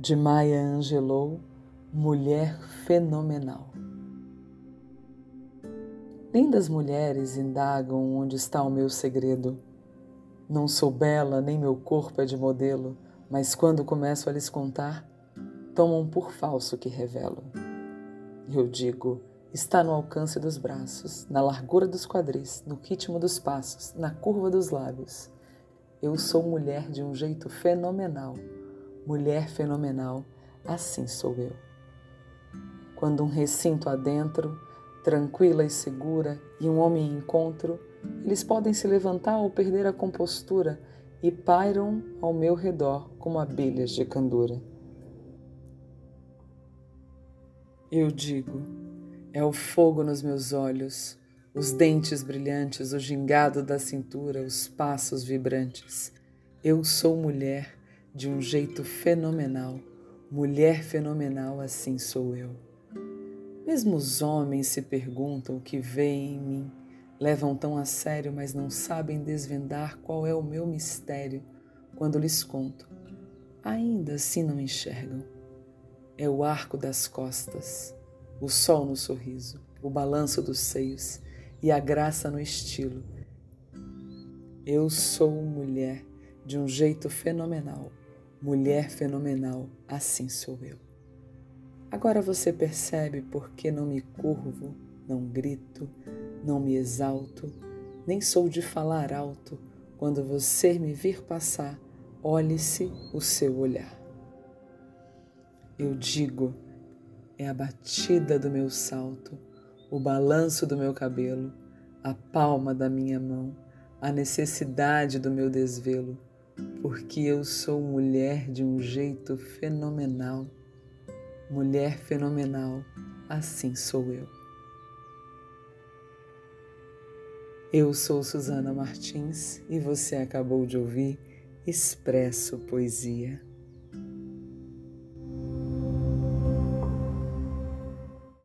de Maya Angelou, Mulher Fenomenal. Lindas mulheres indagam onde está o meu segredo. Não sou bela, nem meu corpo é de modelo, mas quando começo a lhes contar, tomam por falso que revelo. Eu digo, está no alcance dos braços, na largura dos quadris, no ritmo dos passos, na curva dos lábios. Eu sou mulher de um jeito fenomenal. Mulher fenomenal, assim sou eu. Quando um recinto adentro, tranquila e segura, e um homem encontro, eles podem se levantar ou perder a compostura e pairam ao meu redor como abelhas de candura. Eu digo, é o fogo nos meus olhos, os dentes brilhantes, o gingado da cintura, os passos vibrantes. Eu sou mulher de um jeito fenomenal, mulher fenomenal, assim sou eu. Mesmo os homens se perguntam o que veem em mim, levam tão a sério, mas não sabem desvendar qual é o meu mistério quando lhes conto. Ainda assim não enxergam. É o arco das costas o sol no sorriso, o balanço dos seios e a graça no estilo. Eu sou mulher de um jeito fenomenal, mulher fenomenal, assim sou eu. Agora você percebe por que não me curvo, não grito, não me exalto, nem sou de falar alto. Quando você me vir passar, olhe-se o seu olhar. Eu digo, é a batida do meu salto, o balanço do meu cabelo, a palma da minha mão, a necessidade do meu desvelo, porque eu sou mulher de um jeito fenomenal. Mulher fenomenal, assim sou eu. Eu sou Susana Martins e você acabou de ouvir Expresso Poesia.